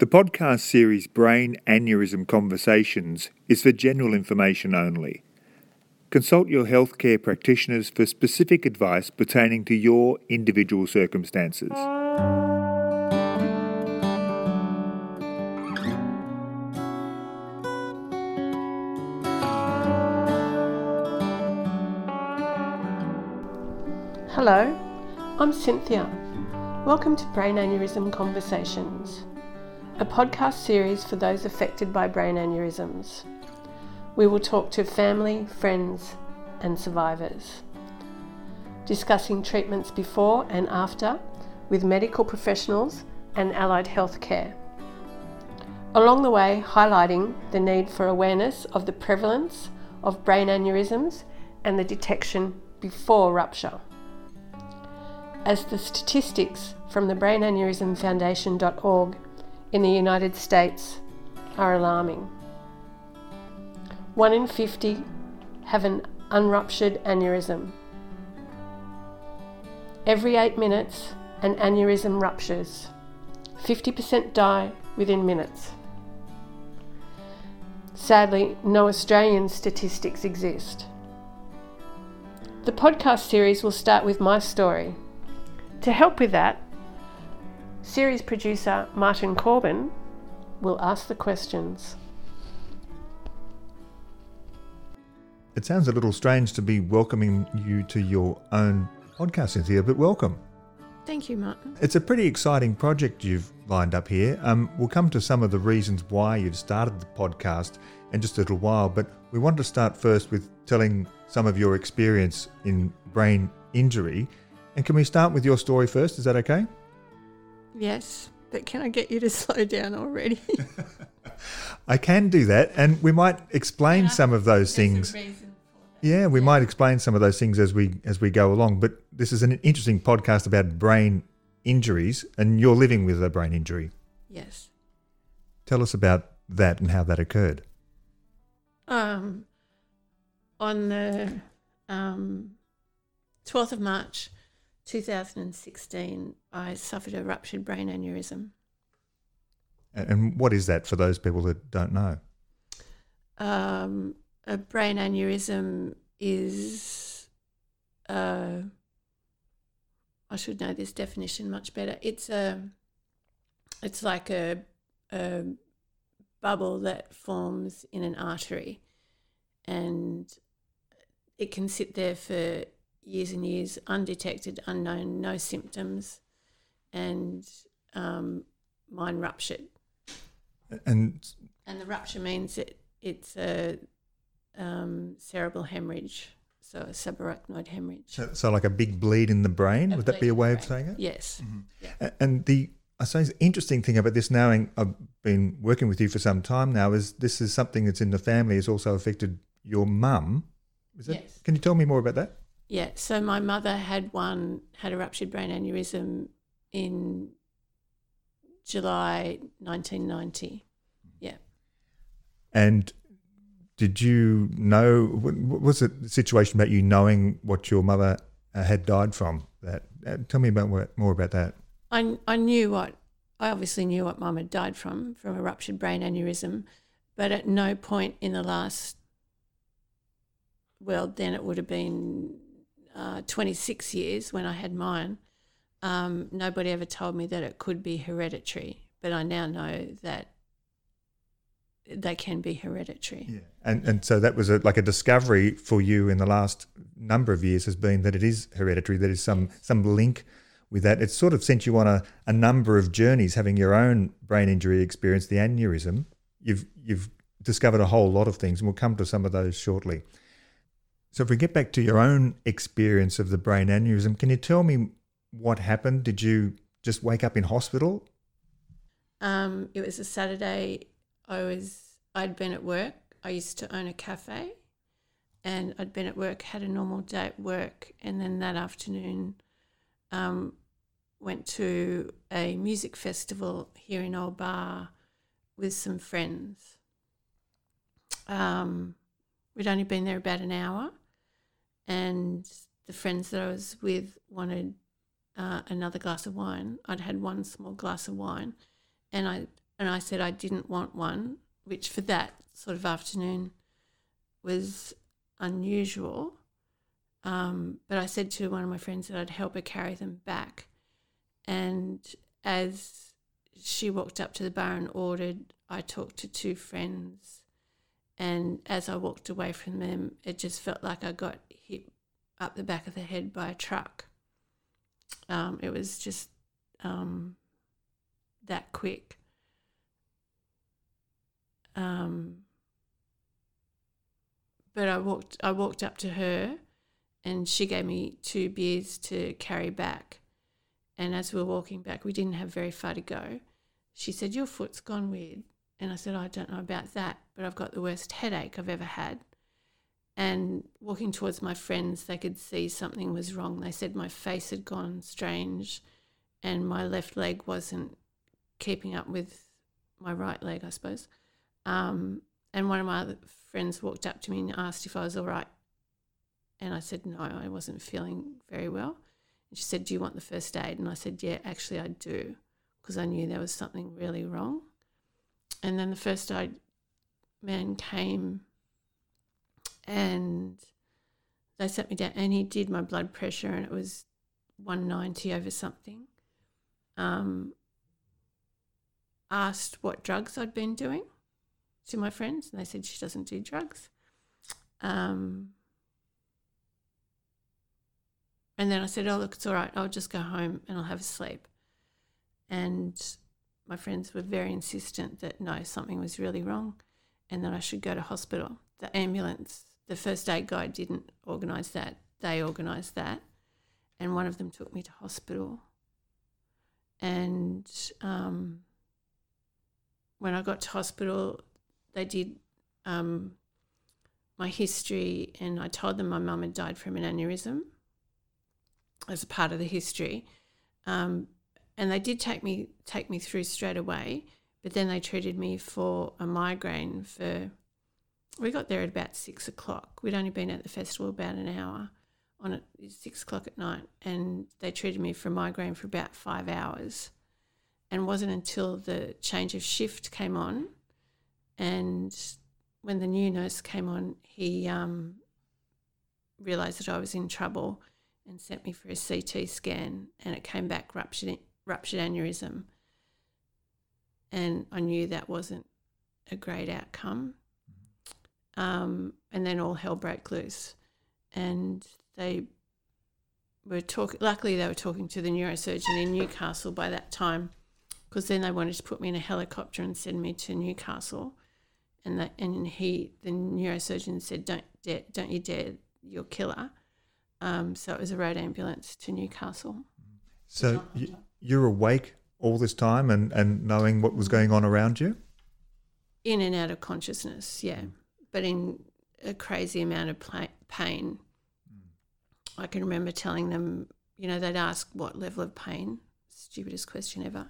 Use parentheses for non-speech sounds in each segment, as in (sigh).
The podcast series Brain Aneurysm Conversations is for general information only. Consult your healthcare practitioners for specific advice pertaining to your individual circumstances. Hello, I'm Cynthia. Welcome to Brain Aneurysm Conversations, a podcast series for those affected by brain aneurysms. We will talk to family, friends, and survivors, discussing treatments before and after with medical professionals and allied health care. Along the way, highlighting the need for awareness of the prevalence of brain aneurysms and the detection before rupture as the statistics from the Brain Aneurysm Foundation.org in the United States are alarming. 1 in 50 have an unruptured aneurysm. Every 8 minutes, an aneurysm ruptures. 50% die within minutes. Sadly, no Australian statistics exist. The podcast series will start with my story to help with that, series producer Martin Corbin will ask the questions. It sounds a little strange to be welcoming you to your own podcast, Cynthia, but welcome. Thank you, Martin. It's a pretty exciting project you've lined up here. Um, we'll come to some of the reasons why you've started the podcast in just a little while, but we want to start first with telling some of your experience in brain injury and can we start with your story first? Is that okay? Yes, but can I get you to (laughs) slow down already? I can do that, and we might explain some of those things. Yeah, we yeah. might explain some of those things as we as we go along. But this is an interesting podcast about brain injuries, and you're living with a brain injury. Yes. Tell us about that and how that occurred. Um, on the um, 12th of March, 2016, I suffered a ruptured brain aneurysm. And what is that for those people that don't know? Um, a brain aneurysm is, uh, I should know this definition much better. It's a, it's like a, a bubble that forms in an artery, and it can sit there for years and years, undetected, unknown, no symptoms, and um, mine ruptured. And and the rupture means that it's a um, cerebral hemorrhage, so a subarachnoid hemorrhage. So, so, like a big bleed in the brain. A Would that be a way of saying it? Yes. Mm-hmm. Yeah. And the I suppose the interesting thing about this, knowing I've been working with you for some time now, is this is something that's in the family. Has also affected your mum. Yes. Can you tell me more about that? Yeah, so my mother had one, had a ruptured brain aneurysm in July 1990. Yeah. And did you know, what was the situation about you knowing what your mother uh, had died from? That uh, Tell me about what, more about that. I, I knew what, I obviously knew what mum had died from, from a ruptured brain aneurysm, but at no point in the last, well, then it would have been uh, 26 years when I had mine, um, nobody ever told me that it could be hereditary. But I now know that they can be hereditary. Yeah. And and so that was a, like a discovery for you in the last number of years has been that it is hereditary. There is some some link with that. It's sort of sent you on a, a number of journeys, having your own brain injury experience, the aneurysm. You've you've discovered a whole lot of things, and we'll come to some of those shortly. So, if we get back to your own experience of the brain aneurysm, can you tell me what happened? Did you just wake up in hospital? Um, it was a Saturday. I was I'd been at work. I used to own a cafe, and I'd been at work, had a normal day at work, and then that afternoon, um, went to a music festival here in Old Bar with some friends. Um, we'd only been there about an hour, and the friends that I was with wanted uh, another glass of wine. I'd had one small glass of wine, and I and I said I didn't want one, which for that sort of afternoon was unusual. Um, but I said to one of my friends that I'd help her carry them back. And as she walked up to the bar and ordered, I talked to two friends. And as I walked away from them, it just felt like I got hit up the back of the head by a truck. Um, it was just um, that quick. Um, but I walked I walked up to her and she gave me two beers to carry back. And as we were walking back, we didn't have very far to go. She said, Your foot's gone weird. And I said, I don't know about that, but I've got the worst headache I've ever had. And walking towards my friends, they could see something was wrong. They said my face had gone strange and my left leg wasn't keeping up with my right leg, I suppose. Um, and one of my other friends walked up to me and asked if I was all right. And I said, no, I wasn't feeling very well. And she said, do you want the first aid? And I said, yeah, actually, I do, because I knew there was something really wrong. And then the first man came and they sat me down and he did my blood pressure and it was 190 over something. Um, asked what drugs I'd been doing to my friends, and they said she doesn't do drugs. Um, and then I said, "Oh, look, it's all right. I'll just go home and I'll have a sleep." And my friends were very insistent that no, something was really wrong, and that I should go to hospital. The ambulance, the first aid guy didn't organise that; they organised that, and one of them took me to hospital. And um, when I got to hospital, they did um, my history, and I told them my mum had died from an aneurysm as a part of the history. Um, and they did take me take me through straight away, but then they treated me for a migraine for. We got there at about six o'clock. We'd only been at the festival about an hour on at six o'clock at night, and they treated me for a migraine for about five hours. And wasn't until the change of shift came on and when the new nurse came on, he um, realised that I was in trouble and sent me for a CT scan, and it came back ruptured, ruptured aneurysm. And I knew that wasn't a great outcome. Um, and then all hell broke loose. And they were talking, luckily, they were talking to the neurosurgeon in Newcastle by that time, because then they wanted to put me in a helicopter and send me to Newcastle and that and he the neurosurgeon said don't dare, don't you dare you'll kill her um, so it was a road ambulance to newcastle so you, you're awake all this time and and knowing what was going on around you? In and out of consciousness yeah. But in a crazy amount of pain. I can remember telling them you know they'd ask what level of pain stupidest question ever.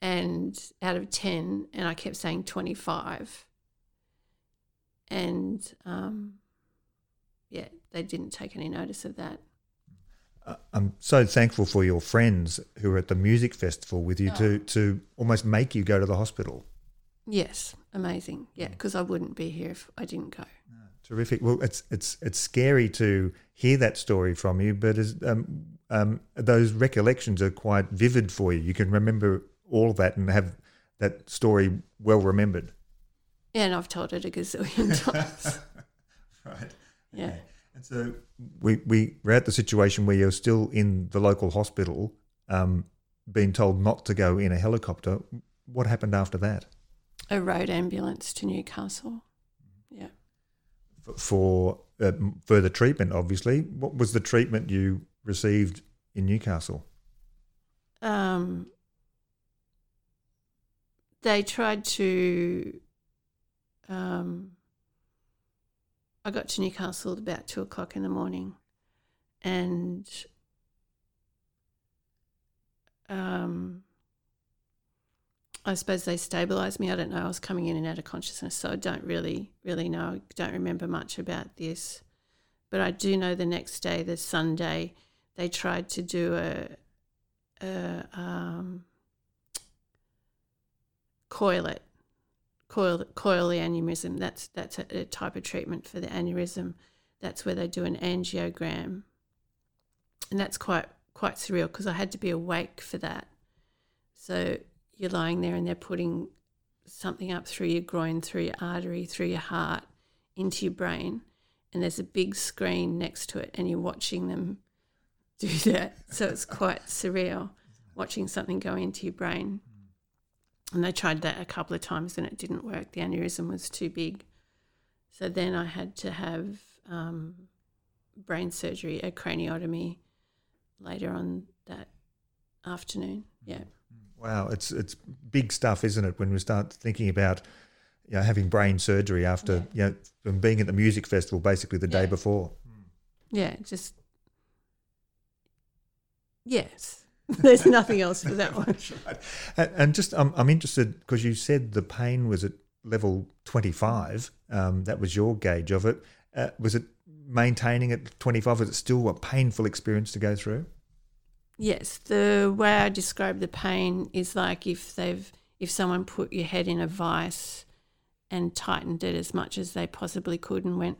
And out of 10 and i kept saying 25 and um, yeah they didn't take any notice of that i'm so thankful for your friends who were at the music festival with you oh. to to almost make you go to the hospital yes amazing yeah because mm. i wouldn't be here if i didn't go Terrific. Well, it's it's it's scary to hear that story from you, but as, um, um, those recollections are quite vivid for you. You can remember all of that and have that story well remembered. Yeah, and I've told it a gazillion (laughs) times. (laughs) right. Yeah. And so we, we we're at the situation where you're still in the local hospital, um, being told not to go in a helicopter. What happened after that? A road ambulance to Newcastle. Yeah. For, for uh, further treatment, obviously. What was the treatment you received in Newcastle? Um, they tried to. Um, I got to Newcastle at about two o'clock in the morning, and um, I suppose they stabilised me. I don't know. I was coming in and out of consciousness, so I don't really, really know. I don't remember much about this, but I do know the next day, the Sunday, they tried to do a, a um, coil it, coil coil the aneurysm. That's that's a, a type of treatment for the aneurysm. That's where they do an angiogram, and that's quite quite surreal because I had to be awake for that. So you're lying there and they're putting something up through your groin, through your artery, through your heart, into your brain, and there's a big screen next to it, and you're watching them do (laughs) that. So it's quite surreal watching something go into your brain. And they tried that a couple of times and it didn't work. The aneurysm was too big. So then I had to have um, brain surgery, a craniotomy later on that afternoon. Yeah. Wow, it's it's big stuff, isn't it? When we start thinking about you know, having brain surgery after you know being at the music festival basically the day before. Yeah, just yes. (laughs) There's nothing else for that one. And, and just I'm, I'm interested because you said the pain was at level 25. Um, that was your gauge of it. Uh, was it maintaining at 25? Was it still a painful experience to go through? Yes, the way I describe the pain is like if they've if someone put your head in a vice and tightened it as much as they possibly could and went,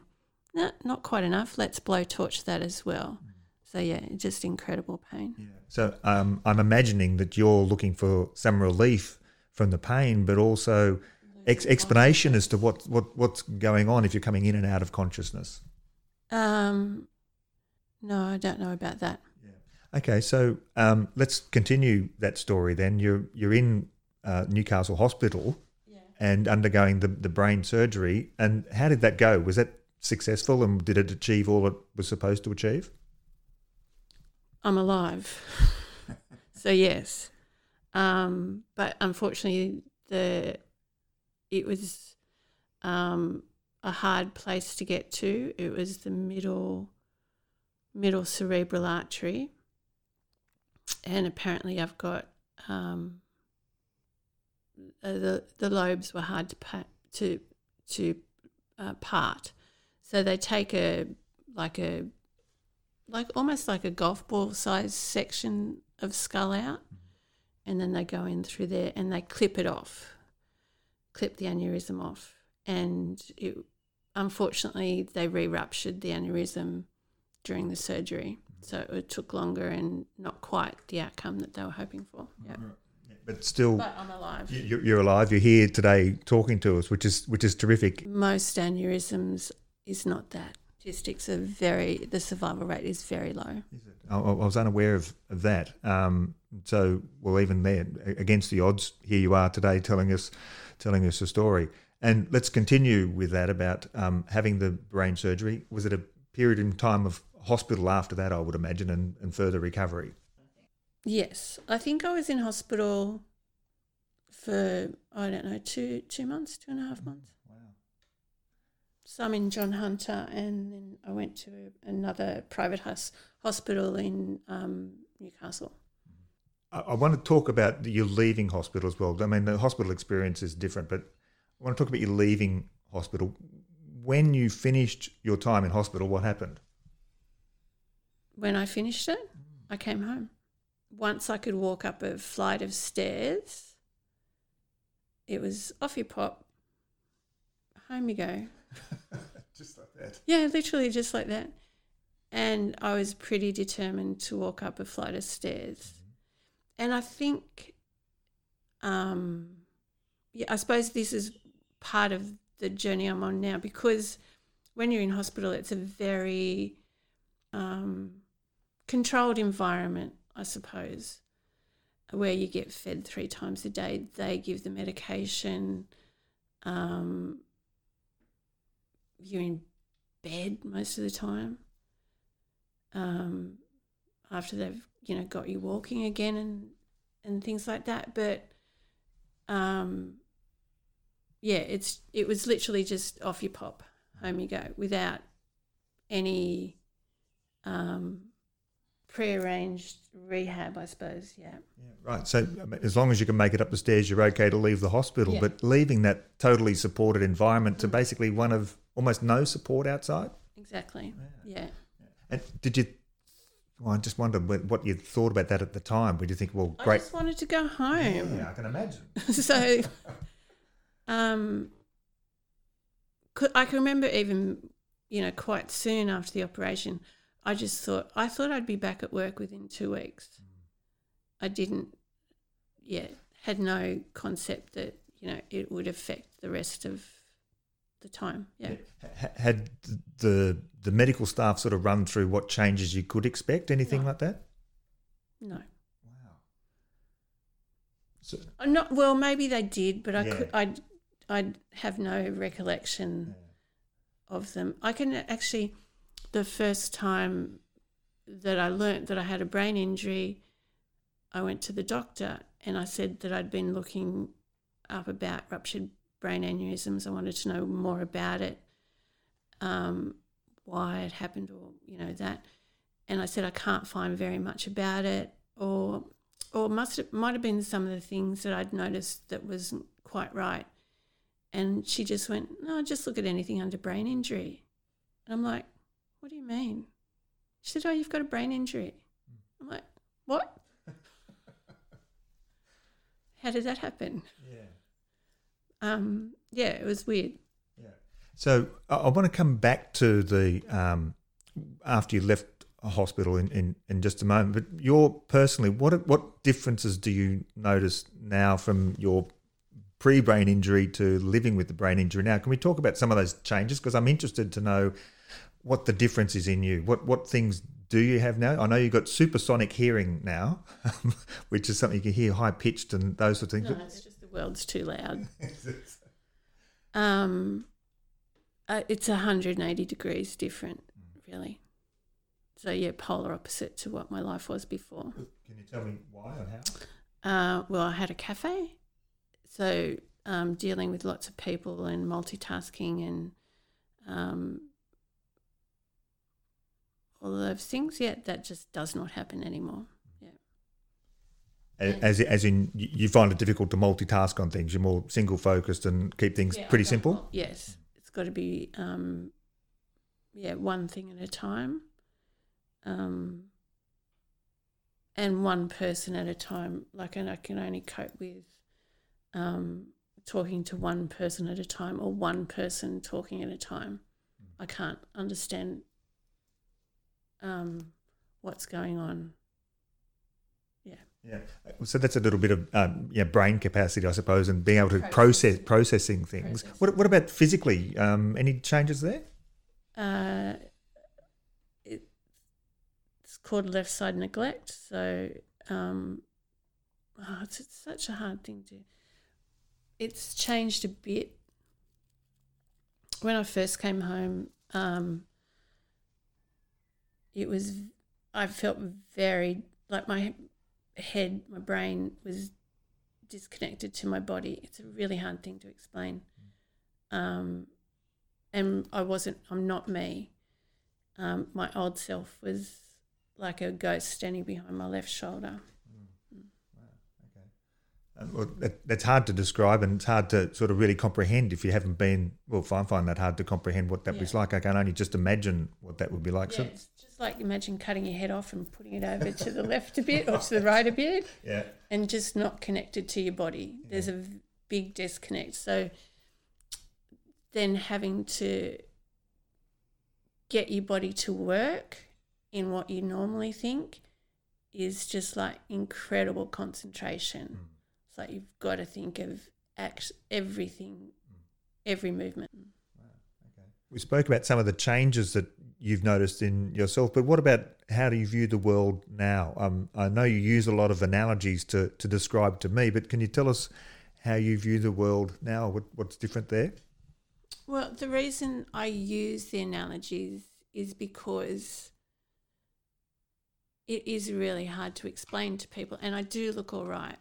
no, not quite enough. Let's blowtorch that as well. So yeah, just incredible pain. So um, I'm imagining that you're looking for some relief from the pain, but also ex- explanation as to what, what what's going on if you're coming in and out of consciousness. Um, no, I don't know about that. Okay, so um, let's continue that story then. You're you're in uh, Newcastle Hospital yeah. and undergoing the, the brain surgery. And how did that go? Was that successful and did it achieve all it was supposed to achieve? I'm alive. (laughs) so yes. Um, but unfortunately the it was um, a hard place to get to. It was the middle middle cerebral artery. And apparently I've got um, uh, the the lobes were hard to pa- to to uh, part. So they take a like a like almost like a golf ball size section of skull out, mm-hmm. and then they go in through there and they clip it off, clip the aneurysm off, and it, unfortunately they re-ruptured the aneurysm during the surgery, mm-hmm. so it took longer and not quite the outcome that they were hoping for. Yeah, But still, but I'm alive. you- you're alive. You're here today talking to us, which is which is terrific. Most aneurysms is not that. Statistics are very. The survival rate is very low. I, I was unaware of, of that. Um, so, well, even there, against the odds, here you are today telling us telling us a story. And let's continue with that about um, having the brain surgery. Was it a period in time of hospital after that? I would imagine, and, and further recovery. Yes, I think I was in hospital for I don't know two two months, two and a half months. Some in John Hunter, and then I went to another private hos- hospital in um, Newcastle. I, I want to talk about you leaving hospital as well. I mean, the hospital experience is different, but I want to talk about you leaving hospital. When you finished your time in hospital, what happened? When I finished it, I came home. Once I could walk up a flight of stairs, it was off you pop, home you go. (laughs) Just like that. Yeah, literally just like that. And I was pretty determined to walk up a flight of stairs. And I think, um, yeah, I suppose this is part of the journey I'm on now because when you're in hospital, it's a very um, controlled environment, I suppose, where you get fed three times a day. They give the medication. Um, you're in bed most of the time. Um, after they've you know got you walking again and and things like that, but um, yeah, it's it was literally just off you pop, home you go, without any um, prearranged rehab, I suppose. Yeah. Right. So as long as you can make it up the stairs, you're okay to leave the hospital. Yeah. But leaving that totally supported environment to basically one of almost no support outside. Exactly. Yeah. yeah. And did you? Well, I just wondered what what you thought about that at the time. Would you think, well, great? I just wanted to go home. Yeah, I can imagine. (laughs) so Um, could, I can remember even, you know, quite soon after the operation, I just thought I thought I'd be back at work within two weeks. I didn't, yet had no concept that you know it would affect the rest of the time. Yeah. Had the the medical staff sort of run through what changes you could expect? Anything No. like that? No. Wow. So, Uh, Not well. Maybe they did, but I Yeah. could. I I have no recollection of them. I can actually. The first time that I learnt that I had a brain injury, I went to the doctor and I said that I'd been looking up about ruptured brain aneurysms. I wanted to know more about it, um, why it happened, or you know that. And I said I can't find very much about it, or or must it might have been some of the things that I'd noticed that wasn't quite right. And she just went, no, just look at anything under brain injury. And I'm like, what do you mean? She said, oh, you've got a brain injury. I'm like, what? (laughs) How did that happen? yeah. Um, yeah, it was weird. Yeah. So I, I want to come back to the um, after you left a hospital in, in, in just a moment. But your personally, what what differences do you notice now from your pre brain injury to living with the brain injury now? Can we talk about some of those changes? Because I'm interested to know what the difference is in you. What what things do you have now? I know you've got supersonic hearing now, (laughs) which is something you can hear high pitched and those sort of things. No, it's just the world's too loud. (laughs) Um, uh, it's 180 degrees different, really. So yeah, polar opposite to what my life was before. Can you tell me why and how? Uh, well, I had a cafe, so um, dealing with lots of people and multitasking and um, all those things. Yeah, that just does not happen anymore. Yeah. As, as in, you find it difficult to multitask on things. You're more single focused and keep things Yeah, pretty simple. Yes, it's got to be um, yeah one thing at a time, um, and one person at a time. Like, and I can only cope with um, talking to one person at a time or one person talking at a time. I can't understand um, what's going on. Yeah. So that's a little bit of um, yeah brain capacity, I suppose, and being able to process processing things. Process. What What about physically? Um, any changes there? Uh, it, it's called left side neglect. So um, oh, it's, it's such a hard thing to. It's changed a bit. When I first came home, um, it was I felt very like my head, my brain was disconnected to my body. It's a really hard thing to explain. Um, and I wasn't, I'm not me. Um, my old self was like a ghost standing behind my left shoulder. Well, that, that's hard to describe, and it's hard to sort of really comprehend if you haven't been. Well, I find that hard to comprehend what that was like. I can only just imagine what that would be like. Yeah, So, it's just like imagine cutting your head off and putting it over to the left a bit or to the (laughs) right a bit yeah, and just not connected to your body. There's a big disconnect. So then having to get your body to work in what you normally think is just like incredible concentration. Hmm. It's like you've got to think of act- everything, every movement. we spoke about some of the changes that you've noticed in yourself, but what about how do you view the world now? Um, I know you use a lot of analogies to to describe to me, but can you tell us how you view the world now? What, what's different there? Well, the reason I use the analogies is because it is really hard to explain to people, and I do look all right.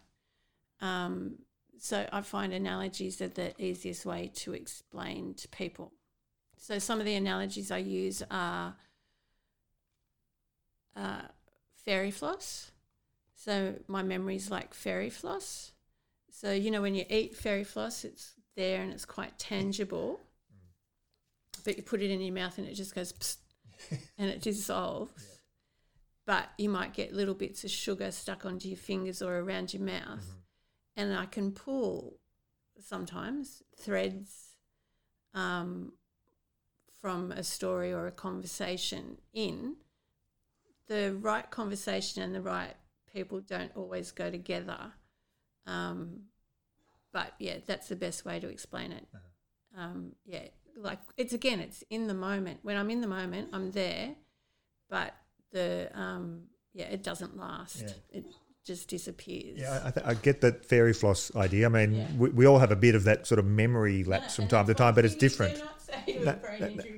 Um, so I find analogies are the easiest way to explain to people. So some of the analogies I use are uh, fairy floss. So my memory's like fairy floss. So you know when you eat fairy floss, it's there and it's quite tangible. But you put it in your mouth and it just goes (laughs) and it dissolves. But you might get little bits of sugar stuck onto your fingers or around your mouth. And I can pull sometimes threads um, from a story or a conversation in. The right conversation and the right people don't always go together. Um, but yeah, that's the best way to explain it. Um, yeah, like it's again, it's in the moment. When I'm in the moment, I'm there, but the um, yeah, it doesn't last. Yeah. It just disappears. Yeah, I, th- I get that fairy floss idea. I mean, Yeah. we, we all have a bit of that sort of memory lapse from time to time, but it's different. No, no,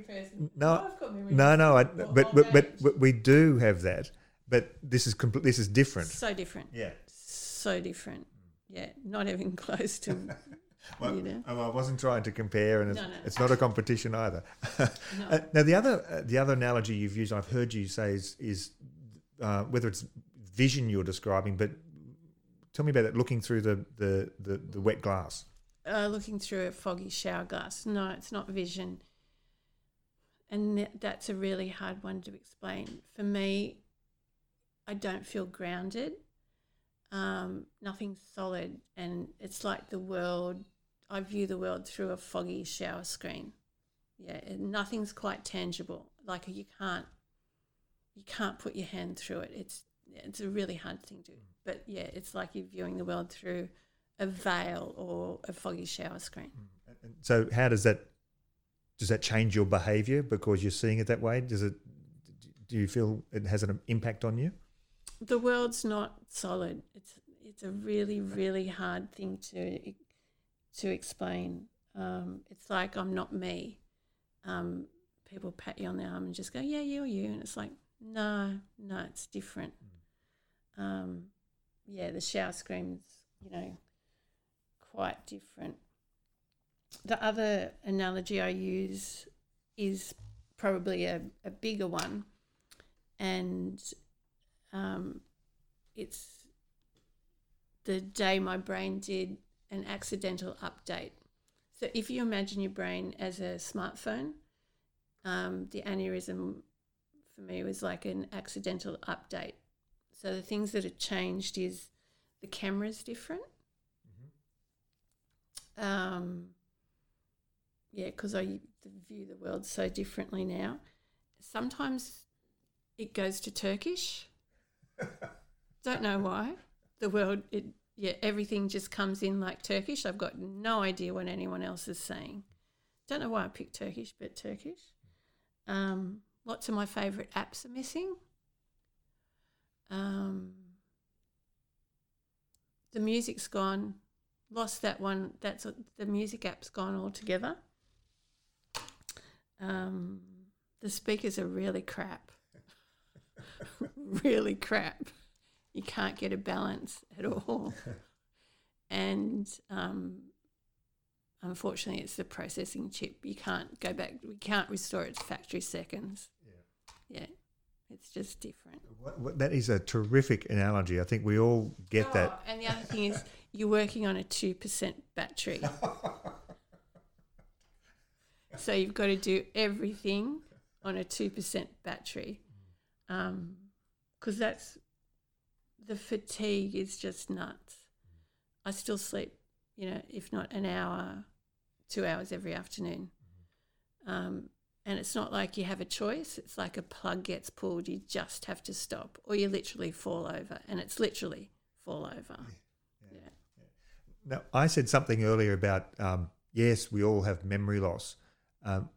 person. No, I've got memory no. I, but, but, but but we do have that. But this is complete. This is different. so different. Yeah. So different. Yeah, not even (laughs) close to. (laughs) Well, you know. oh, I wasn't trying to compare, and it's, No, it's not a competition either. (laughs) No. Uh, now, the other uh, the other analogy you've used, I've heard you say, is is uh, whether it's vision you're describing, but tell me about that. Looking through the the, the, the wet glass. uh, looking through a foggy shower glass. No, it's not vision. And th- that's a really hard one to explain. For me, I don't feel grounded. Um, solid. And it's like the world, I view the world through a foggy shower screen. Yeah, nothing's quite tangible. Like you can't, you can't put your hand through it. It's, it's a really hard thing to. But yeah, it's like you're viewing the world through a veil or a foggy shower screen. And So, how does that does that change your behaviour because you're seeing it that way? Does it? Do you feel it has an impact on you? The world's not solid. It's it's a really really hard thing to to explain. Um, it's like I'm not me. Um, people pat you on the arm and just go, "Yeah, you're you," and it's like, no, no, it's different. Um, yeah, the shower screen's you know quite different. The other analogy I use is probably a, a bigger one, and um, it's the day my brain did an accidental update. So if you imagine your brain as a smartphone, um, the aneurysm for me was like an accidental update. So the things that had changed is the camera's different. Um, yeah, because I view the world so differently now. Sometimes it goes to Turkish. (laughs) Don't know why. The world, it yeah, everything just comes in like Turkish. I've got no idea what anyone else is saying. Don't know why I picked Turkish, but Turkish. Um, lots of my favourite apps are missing. Um, the music's gone. Lost that one. That's the music app's gone altogether. Um, the speakers are really crap. (laughs) really crap. You can't get a balance at all. and um, unfortunately, it's the processing chip. You can't go back. We can't restore its factory seconds. Yeah. Yeah. It's just different. That is a terrific analogy. I think we all get that. Oh, and the other thing is, you're working on a 2% battery. (laughs) so you've got to do everything on a 2% battery. Because that's the fatigue is just nuts. I still sleep, you know, if not an hour, two hours every afternoon. Um, and it's not like you have a choice. It's like a plug gets pulled. You just have to stop, or you literally fall over. And it's literally fall over. Yeah. Now, I said something earlier about um, yes, we all have memory loss, um,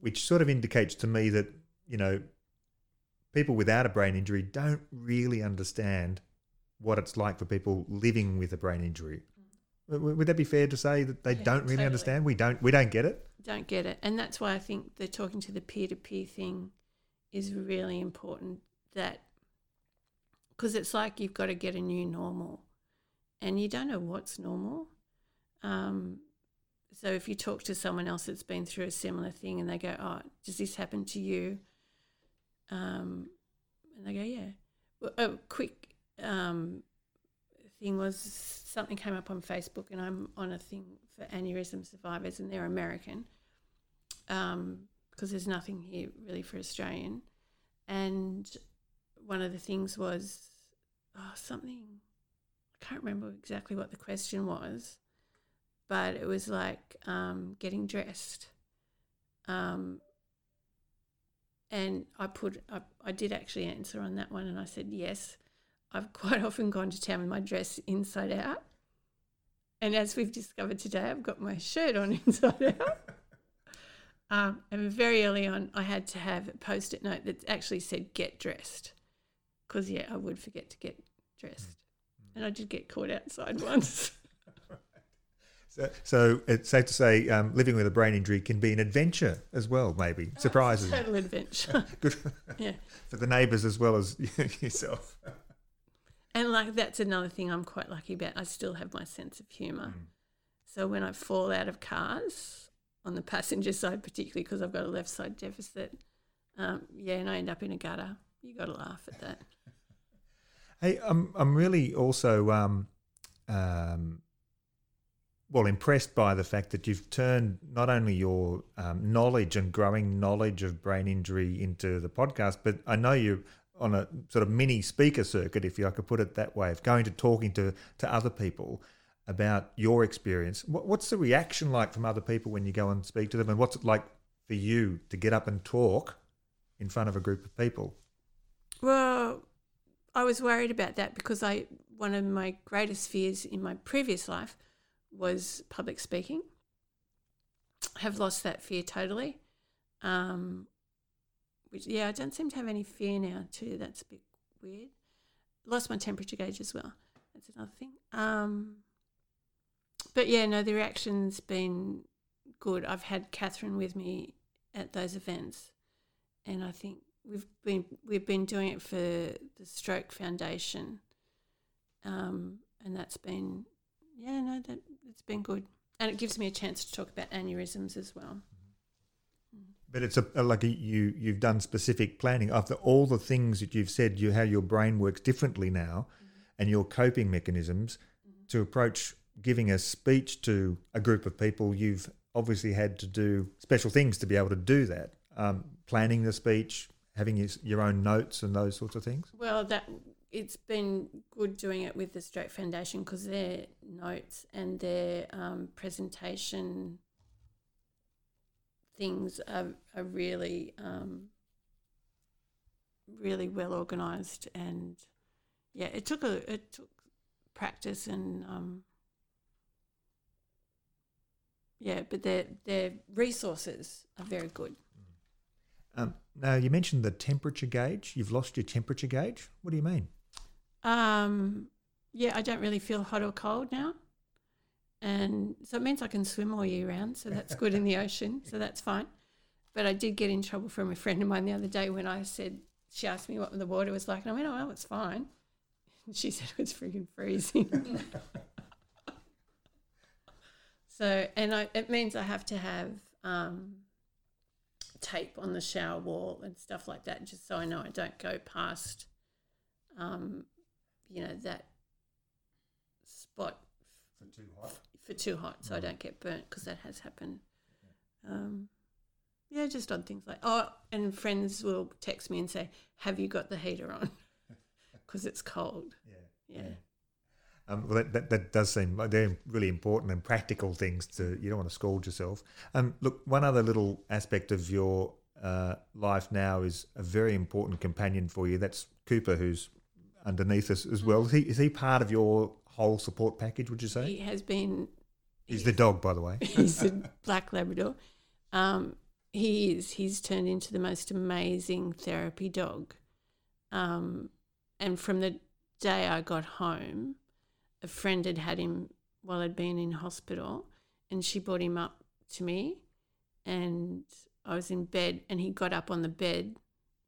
which sort of indicates to me that you know people without a brain injury don't really understand what it's like for people living with a brain injury. Would that be fair to say that they Yeah, don't really totally. understand? We don't. We don't get it. Don't get it. And that's why I think the talking to the peer to peer thing is really important. That because it's like you've got to get a new normal, and you don't know what's normal. Um, so if you talk to someone else that's been through a similar thing, and they go, "Oh, does this happen to you?" Um, and they go, "Yeah." Well, a quick um, thing was something came up on Facebook, and I'm on a thing for aneurysm survivors, and they're American because there's nothing here really for Australian. And one of the things was oh, something, I can't remember exactly what the question was, but it was like um, getting dressed. Um, and I put, I, I did actually answer on that one, and I said yes. I've quite often gone to town with my dress inside out. And as we've discovered today, I've got my shirt on (laughs) inside out. Um, and very early on, I had to have a post it note that actually said get dressed. Because, yeah, I would forget to get dressed. And I did get caught outside (laughs) once. So, so it's safe to say um, living with a brain injury can be an adventure as well, maybe. Surprises. Total adventure. (laughs) Good yeah. for the neighbours as well as yourself. And like that's another thing I'm quite lucky about. I still have my sense of humour. So when I fall out of cars on the passenger (laughs) side, particularly because I've got a left side deficit, um, yeah, and I end up in a gutter, you got to laugh at that. (laughs) Hey, I'm I'm really also um, um, well impressed by the fact that you've turned not only your um, knowledge and growing knowledge of brain injury into the podcast, but I know you're on a sort of mini speaker circuit, if I could put it that way, of going to talking to to other people about your experience. What, what's the reaction like from other people when you go and speak to them, and what's it like for you to get up and talk in front of a group of people? Well, I was worried about that because I one of my greatest fears in my previous life was public speaking. I have lost that fear totally. Um, which yeah, I don't seem to have any fear now too. That's a bit weird. Lost my temperature gauge as well. That's another thing. Um, but yeah, no, the reaction's been good. I've had Catherine with me at those events, and I think we've been we've been doing it for the Stroke Foundation, um, and that's been yeah no that it's been good, and it gives me a chance to talk about aneurysms as well. But it's a, like a, you you've done specific planning after all the things that you've said. You how your brain works differently now, and your coping mechanisms to approach giving a speech to a group of people. You've obviously had to do special things to be able to do that. Um, planning the speech, having your, your own notes, and those sorts of things. Well, that it's been good doing it with the Stroke Foundation because their notes and their um, presentation things are, are really um, really well organised and yeah it took a it took practice and um, yeah but their their resources are very good Um, now you mentioned the temperature gauge. You've lost your temperature gauge. What do you mean? um, yeah I don't really feel hot or cold now and so it means I can swim all year round so that's good in the (laughs) ocean so that's fine. But I did get in trouble from a friend of mine the other day when I said she asked me what the water was like and I went oh well it's fine. And (laughs) she said it was freaking freezing. (laughs) So and I it means I have to have um, tape on the shower wall and stuff like that just so I know I don't go past um, you know that spot. For too hot. For too hot, so I don't get burnt because that has happened. Um, yeah, just on things like oh, and friends will text me and say, "Have you got the heater on?" (laughs) (laughs) Because it's cold. Yeah. Yeah. Um, well, that, that, that does seem like they're really important and practical things to, you don't want to scald yourself. Um, look, one other little aspect of your uh, life now is a very important companion for you. That's Cooper, who's underneath us as well. Is he, is he part of your whole support package, would you say? He has been. He's the dog, by the way. (laughs) He's a (laughs) black Labrador. Um, he is. He's turned into the most amazing therapy dog. Um, and from the day I got home, a friend had had him while I'd been in hospital, and she brought him up to me, and I was in bed, and he got up on the bed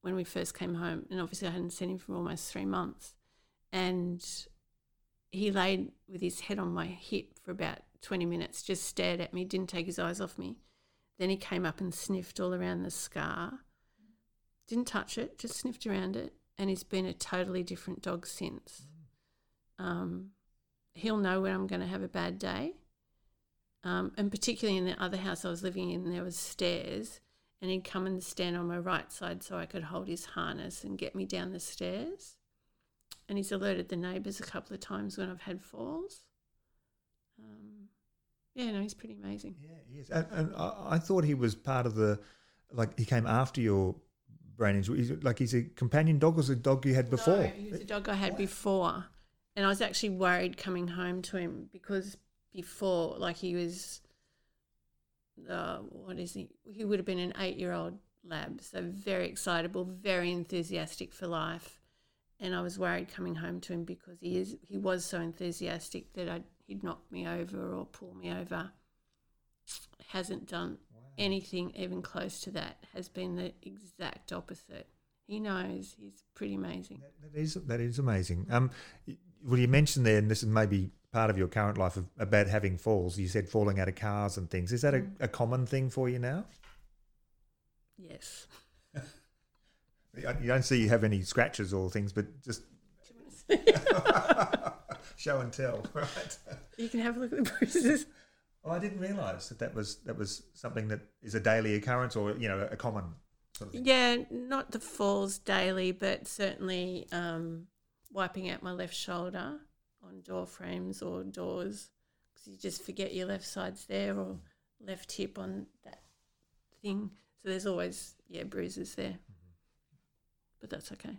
when we first came home, and obviously I hadn't seen him for almost three months, and he laid with his head on my hip for about 20 minutes, just stared at me, didn't take his eyes off me. Then he came up and sniffed all around the scar. Didn't touch it, just sniffed around it. And he's been a totally different dog since. Um, he'll know when I'm going to have a bad day. Um, and particularly in the other house I was living in, there was stairs. And he'd come and stand on my right side so I could hold his harness and get me down the stairs. And he's alerted the neighbours a couple of times when I've had falls. Um, Yeah, no, he's pretty amazing. Yeah, he is. And, and I, I thought he was part of the, like he came after your brain injury. Like he's a companion dog. Was a dog you had before? No, he was a dog I had before, and I was actually worried coming home to him because before, like he was, uh, what is he? He would have been an eight-year-old lab, so very excitable, very enthusiastic for life, and I was worried coming home to him because he is he was so enthusiastic that I'd, he'd knock me over or pull me over. Hasn't done anything even close to that. Has been the exact opposite. He knows. He's pretty amazing. That, that is that is amazing. Um, well, you mentioned there, and this is maybe part of your current life of, about having falls. You said falling out of cars and things. Is that a, a common thing for you now? Yes. (laughs) You don't see you have any scratches or things, but just (laughs) show and tell, (laughs) right? You can have a look at the bruises. Oh, I didn't realise that that was that was something that is a daily occurrence or you know a common sort of thing. Yeah, not the falls daily, but certainly um, wiping out my left shoulder on door frames or doors because you just forget your left side's there or left hip on that thing. So there's always yeah bruises there, but that's okay.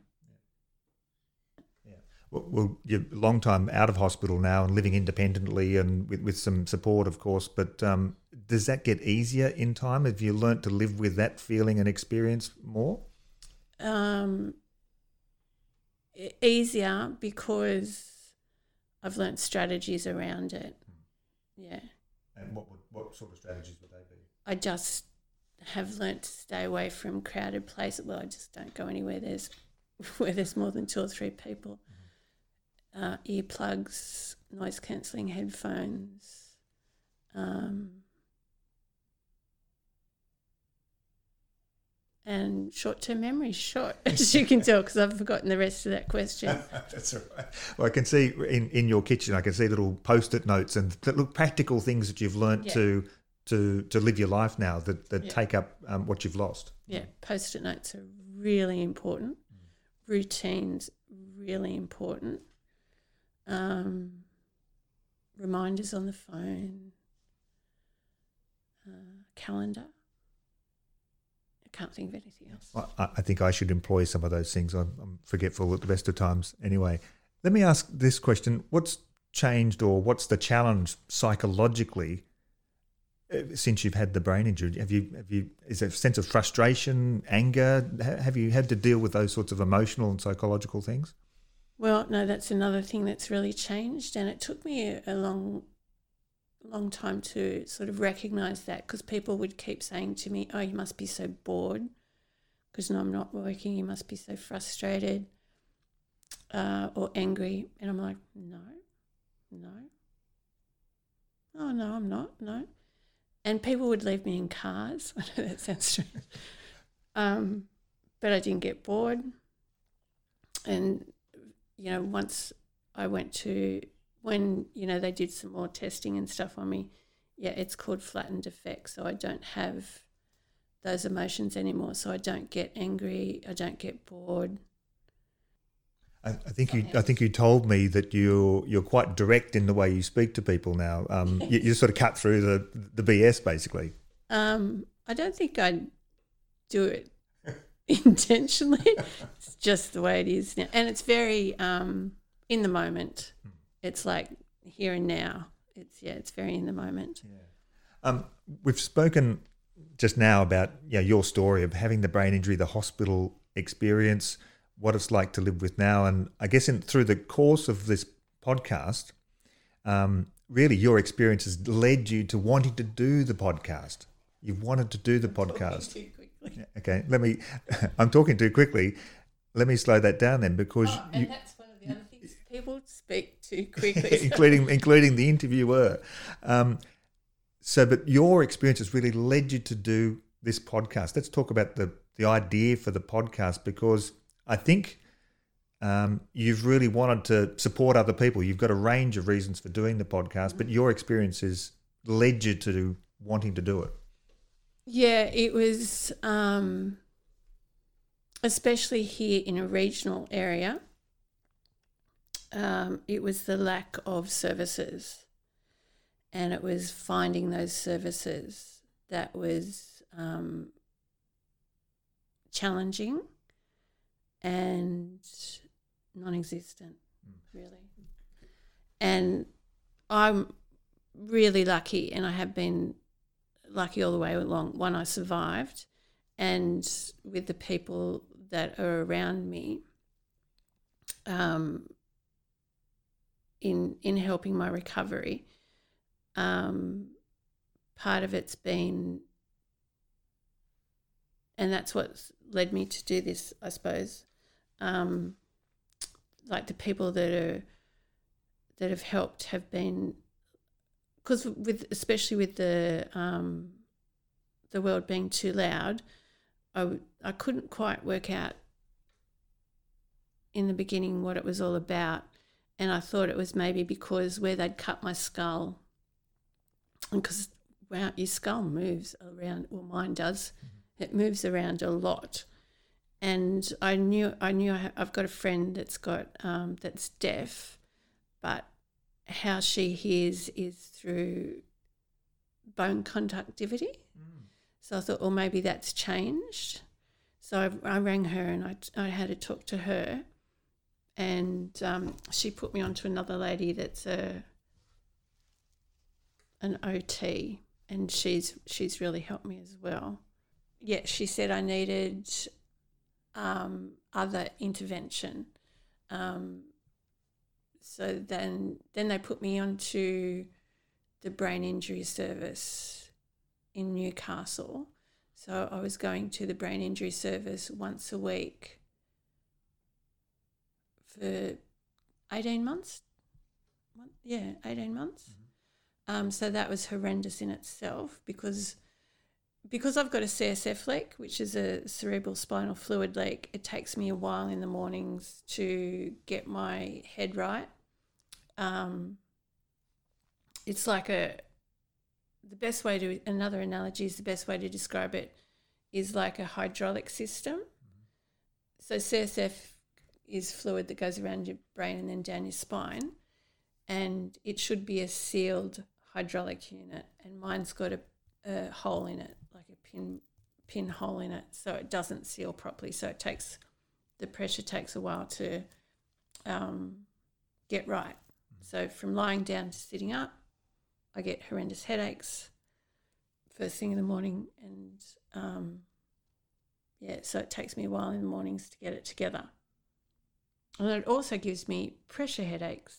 Yeah. Well, you're a long time out of hospital now and living independently and with, with some support, of course. But um, does that get easier in time? Have you learnt to live with that feeling and experience more? Um, easier because I've learnt strategies around it. Yeah. And what would, what sort of strategies would they be? I just have learnt to stay away from crowded places. Well, I just don't go anywhere there's (laughs) where there's more than two or three people. Uh, earplugs, noise cancelling headphones. Um, and short-term memory, short, (laughs) as you can tell, because I've forgotten the rest of that question. (laughs) That's all right. Well, I can see in, in your kitchen, I can see little post-it notes and that look practical things that you've learnt Yeah. to to to live your life now that, that Yeah. take up um, what you've lost. Yeah, post-it notes are really important. Routines really important. Um, reminders on the phone. Uh, calendar. I can't think of anything else. Well, I, I think I should employ some of those things. I'm, I'm forgetful at the best of times. Anyway, let me ask this question: What's changed, or what's the challenge psychologically since you've had the brain injury? Have you have you is there a sense of frustration, anger? Have you had to deal with those sorts of emotional and psychological things? Well, no, that's another thing that's really changed, and it took me a, long, long time to sort of recognise that because people would keep saying to me, "Oh, you must be so bored because no, I'm not working. You must be so frustrated uh, or angry," and I'm like, "No, no, oh no, I'm not. No." And people would leave me in cars. (laughs) I know that sounds strange, um, but I didn't get bored, and you know, once I went to when you know they did some more testing and stuff on me, yeah, it's called flattened affect. So I don't have those emotions anymore. So I don't get angry. I don't get bored. I, I think you. I think you told me that you you're quite direct in the way you speak to people now. Um, (laughs) you, you sort of cut through the the BS basically. Um, I don't think I do it (laughs) intentionally. (laughs) it's just the way it is now, and it's very um, in the moment. It's like here and now. It's yeah, it's very in the moment. Um, we've spoken just now about you know, your story of having the brain injury, the hospital experience, what it's like to live with now, and I guess in, through the course of this podcast, um, really your experience has led you to wanting to do the podcast. You've wanted to do the podcast. Too quickly. Okay, let me. (laughs) I'm talking too quickly. Let me slow that down then, because Oh, and you, that's one of the other things. People speak too quickly. (laughs) including including the interviewer. Um, so, but your experience has really led you to do this podcast. Let's talk about the the idea for the podcast because I think um, you've really wanted to support other people. You've got a range of reasons for doing the podcast, but your experiences led you to wanting to do it. yeah, it was um, especially here in a regional area. Um, it was the lack of services, and it was finding those services that was um, challenging and non-existent, really. And I'm really lucky, and I have been lucky all the way along. One, I survived, and with the people that are around me, um, in in helping my recovery, um, part of it's been, and that's what's led me to do this, I suppose. Um, like the people that are that have helped have been because with especially with the um, the world being too loud, I w- I couldn't quite work out in the beginning what it was all about, and I thought it was maybe because where they'd cut my skull, because wow, your skull moves around, well, mine does, it moves around a lot, and I knew I knew I, I've got a friend that's got um, that's deaf, but how she hears is through bone conductivity. So I thought, well, maybe that's changed. So I, I rang her and I, I had to talk to her, and um, she put me onto another lady that's a an OT, and she's she's really helped me as well. Yeah, she said I needed um, other intervention. Um, so then then they put me onto the brain injury service in Newcastle. So I was going to the brain injury service once a week for 18 months. Yeah, 18 months. Um, so that was horrendous in itself because because I've got a CSF leak, which is a cerebral spinal fluid leak, it takes me a while in the mornings to get my head right. Um, it's like a the best way to another analogy is the best way to describe it is like a hydraulic system. So CSF is fluid that goes around your brain and then down your spine, and it should be a sealed hydraulic unit, and mine's got a, a hole in it, like a pin pin hole in it, so it doesn't seal properly. So it takes the pressure takes a while to um, get right. So from lying down to sitting up, I get horrendous headaches first thing in the morning, and um, yeah, so it takes me a while in the mornings to get it together. And it also gives me pressure headaches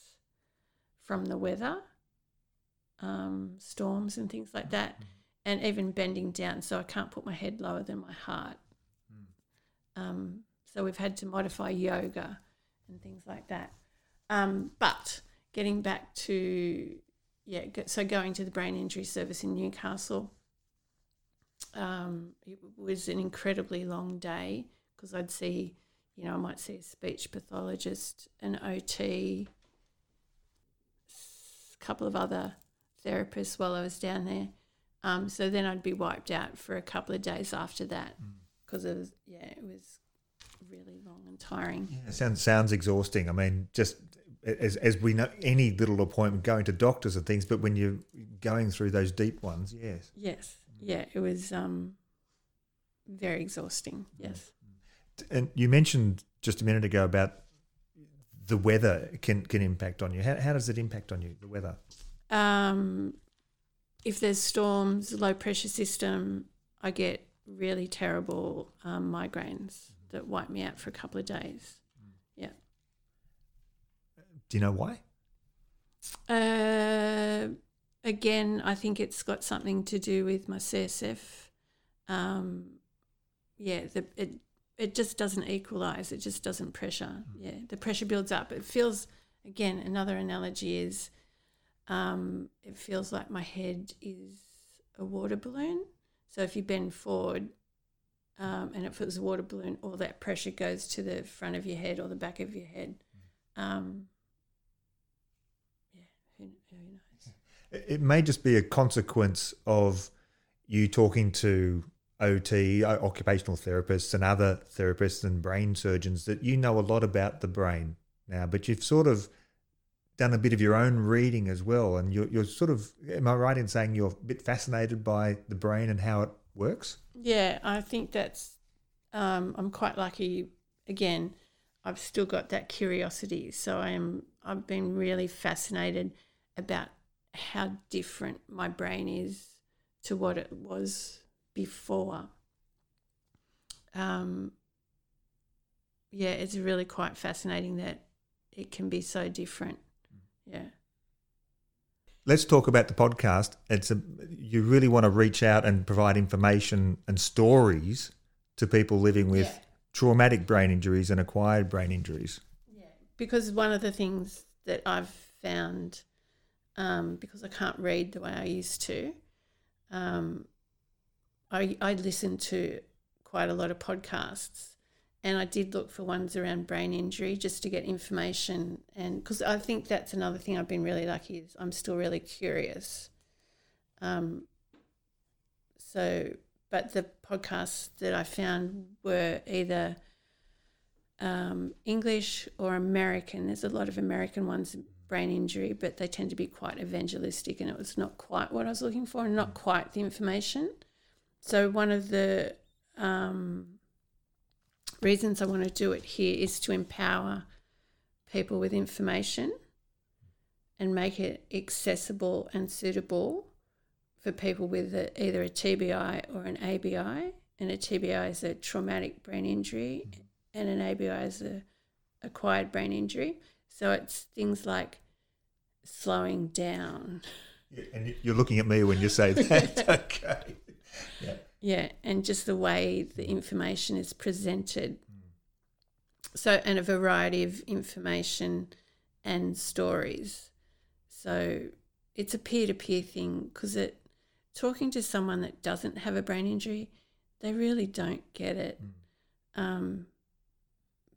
from the weather, um, storms, and things like that, and even bending down, so I can't put my head lower than my heart. Um, so we've had to modify yoga and things like that. Um, but getting back to yeah, so going to the brain injury service in Newcastle, um, it was an incredibly long day because I'd see, you know, I might see a speech pathologist, an OT, a couple of other therapists while I was down there. Um, so then I'd be wiped out for a couple of days after that because it was, yeah, it was really long and tiring. It sounds sounds exhausting. I mean, just as as we know, any little appointment going to doctors and things, but when you're going through those deep ones, yes. Yes, yeah, it was um, very exhausting. Yes. And you mentioned just a minute ago about the weather can can impact on you. How, how does it impact on you? The weather. Um, if there's storms, low pressure system, I get really terrible um, migraines that wipe me out for a couple of days. Yeah. Do you know why? Uh, again, I think it's got something to do with my CSF. Um, yeah, the, it it just doesn't equalize. It just doesn't pressure. Yeah, the pressure builds up. It feels again. Another analogy is, um, it feels like my head is a water balloon. So if you bend forward, um, and if it was a water balloon, all that pressure goes to the front of your head or the back of your head. Um, yeah, who, who knows? (laughs) It it may just be a consequence of you talking to OT, occupational therapists, and other therapists and brain surgeons that you know a lot about the brain now, but you've sort of done a bit of your own reading as well, and you're, you're sort of, am I right in saying you're a bit fascinated by the brain and how it works? Yeah, I think that's, um, I'm quite lucky. Again, I've still got that curiosity. So I'm, I've been really fascinated about how different my brain is to what it was before. Um, yeah, it's really quite fascinating that it can be so different. Yeah. Let's talk about the podcast. It's a you really want to reach out and provide information and stories to people living with Yeah. traumatic brain injuries and acquired brain injuries. Yeah, because one of the things that I've found, um, because I can't read the way I used to, um, I, I listen to quite a lot of podcasts, and I did look for ones around brain injury just to get information, and because I think that's another thing I've been really lucky is I'm still really curious. Um, so, but the podcasts that I found were either um, English or American. There's a lot of American ones, brain injury, but they tend to be quite evangelistic, and it was not quite what I was looking for, and not quite the information. So one of the um, reasons I want to do it here is to empower people with information and make it accessible and suitable for people with a, either a TBI or an ABI. And a TBI is a traumatic brain injury, and an ABI is a acquired brain injury. So it's things like slowing down. And you're looking at me when you say that. (laughs) okay. Yeah. Yeah, and just the way the information is presented. So, and a variety of information and stories. So, it's a peer to peer thing because it talking to someone that doesn't have a brain injury, they really don't get it. Um,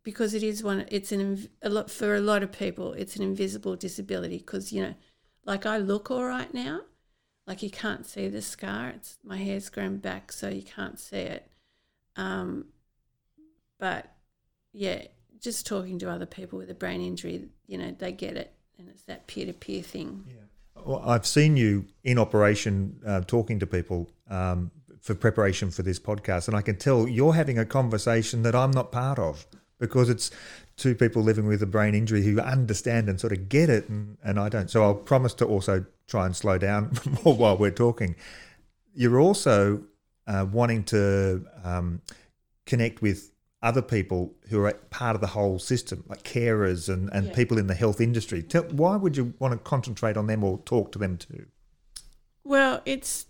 because it is one, it's an a lot for a lot of people. It's an invisible disability because you know, like I look all right now, like you can't see the scar. It's my hair's grown back, so you can't see it. Um, but yeah, just talking to other people with a brain injury, you know, they get it, and it's that peer to peer thing. Well, I've seen you in operation uh, talking to people um, for preparation for this podcast, and I can tell you're having a conversation that I'm not part of because it's two people living with a brain injury who understand and sort of get it, and, and I don't. So I'll promise to also try and slow down (laughs) more while we're talking. You're also uh, wanting to um, connect with other people who are part of the whole system, like carers and, and Yeah. people in the health industry. Tell, why would you want to concentrate on them or talk to them too? Well, it's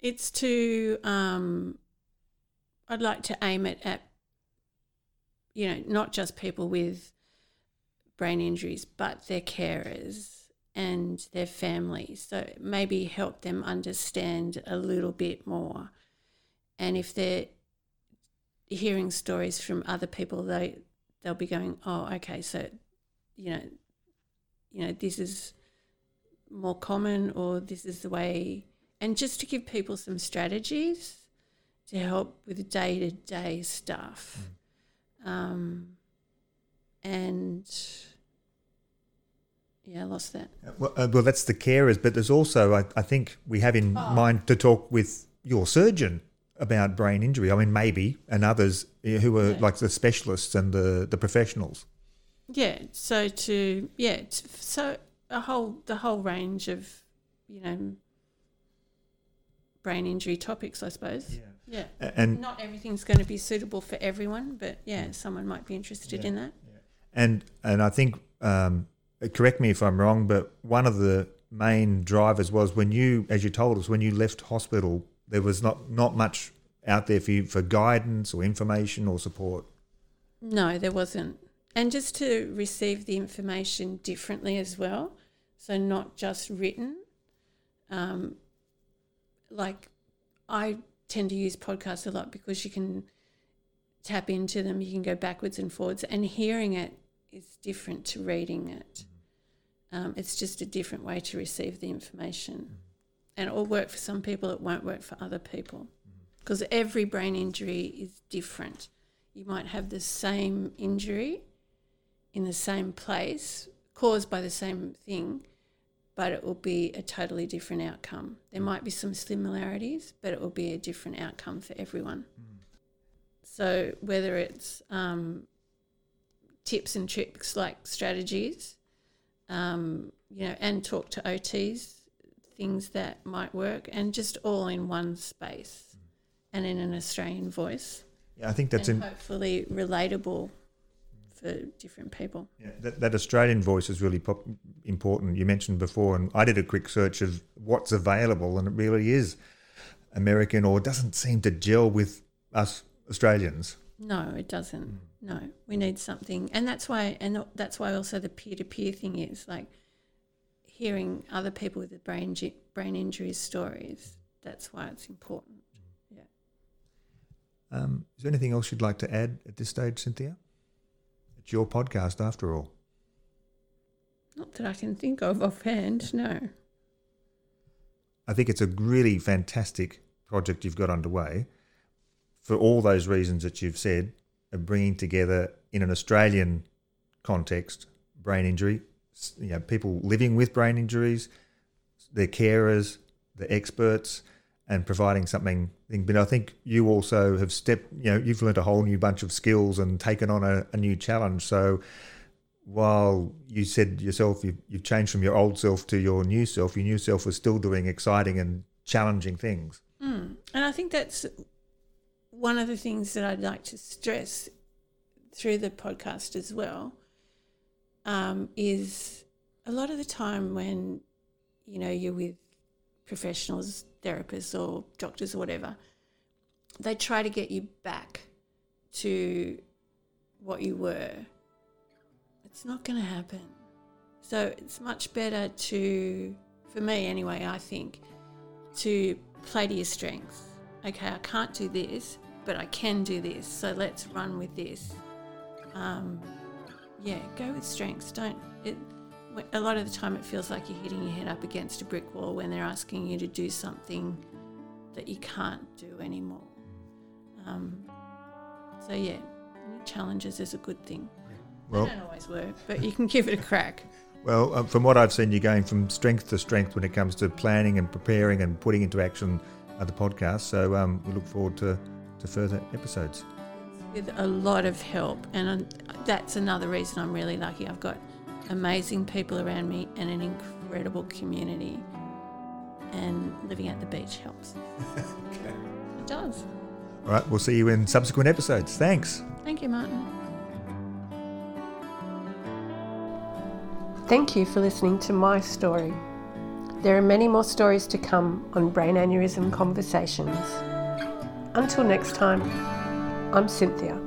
it's to um, I'd like to aim it at you know not just people with brain injuries, but their carers and their families. So maybe help them understand a little bit more, and if they're hearing stories from other people, they they'll be going, oh, okay, so you know, you know, this is more common or this is the way and just to give people some strategies to help with day-to-day stuff. Um, and yeah i lost that. Well, uh, well, that's the carers, but there's also, I, I think we have in mind to talk with your surgeon about brain injury. I mean, maybe, and others eh, who are Yeah. like the specialists and the, the professionals. yeah so to yeah so a whole the whole range of you know brain injury topics i suppose. Yeah. A- And not everything's going to be suitable for everyone but yeah someone might be interested in that. And and I think um, correct me if I'm wrong, but one of the main drivers was when you, as you told us, when you left hospital, there was not not much out there for you for guidance or information or support. No, there wasn't. And just to receive the information differently as well. So, not just written. Um, like, I tend to use podcasts a lot because you can tap into them, you can go backwards and forwards, and hearing it is different to reading it. Um, it's just a different way to receive the information. And it will work for some people, it won't work for other people. Because every brain injury is different you might have the same injury in the same place caused by the same thing, but it will be a totally different outcome. There might be some similarities, but it will be a different outcome for everyone. So whether it's um, tips and tricks like strategies, um, you know, and talk to OTs, things that might work, and just all in one space and in an Australian voice. Yeah, I think that's in, hopefully relatable for different people. yeah, that, that Australian voice is really pop, important. You mentioned before, and I did a quick search of what's available, and it really is American or doesn't seem to gel with us Australians. No, it doesn't. No, we need something, and that's why, and that's why also the peer-to-peer thing is like hearing other people with brain gi- brain injury stories. That's why it's important. Yeah. Um, is there anything else you'd like to add at this stage, Cynthia? It's your podcast, after all. Not that I can think of offhand. No. I think it's a really fantastic project you've got underway for all those reasons that you've said of bringing together in an Australian context brain injury, you know, people living with brain injuries, their carers, the experts, and providing something. But I think you also have stepped, you know, you've learned a whole new bunch of skills and taken on a, a new challenge. So while you said yourself you've, you've changed from your old self to your new self, your new self was still doing exciting and challenging things. Mm. And I think that's one of the things that I'd like to stress through the podcast as well um, is a lot of the time when you know you're with professionals, therapists, or doctors or whatever, they try to get you back to what you were. It's not going to happen. So it's much better to, for me anyway, I think, to play to your strengths. Okay, I can't do this, but I can do this. So let's run with this. Um, yeah, go with strengths. Don't it. A lot of the time, it feels like you're hitting your head up against a brick wall when they're asking you to do something that you can't do anymore. Um, so yeah, new challenges is a good thing. Well, they don't always work, but you can give it a crack. (laughs) Well, uh, from what I've seen, you're going from strength to strength when it comes to planning and preparing and putting into action uh, the podcast. So um, we look forward to, to further episodes. with a lot of help, and that's another reason I'm really lucky. I've got amazing people around me and an incredible community, and living at the beach helps. (laughs) It does. All right, we'll see you in subsequent episodes. Thanks. Thank you, Martin. Thank you for listening to my story. There are many more stories to come on Brain Aneurysm Conversations. Until next time, I'm Cynthia.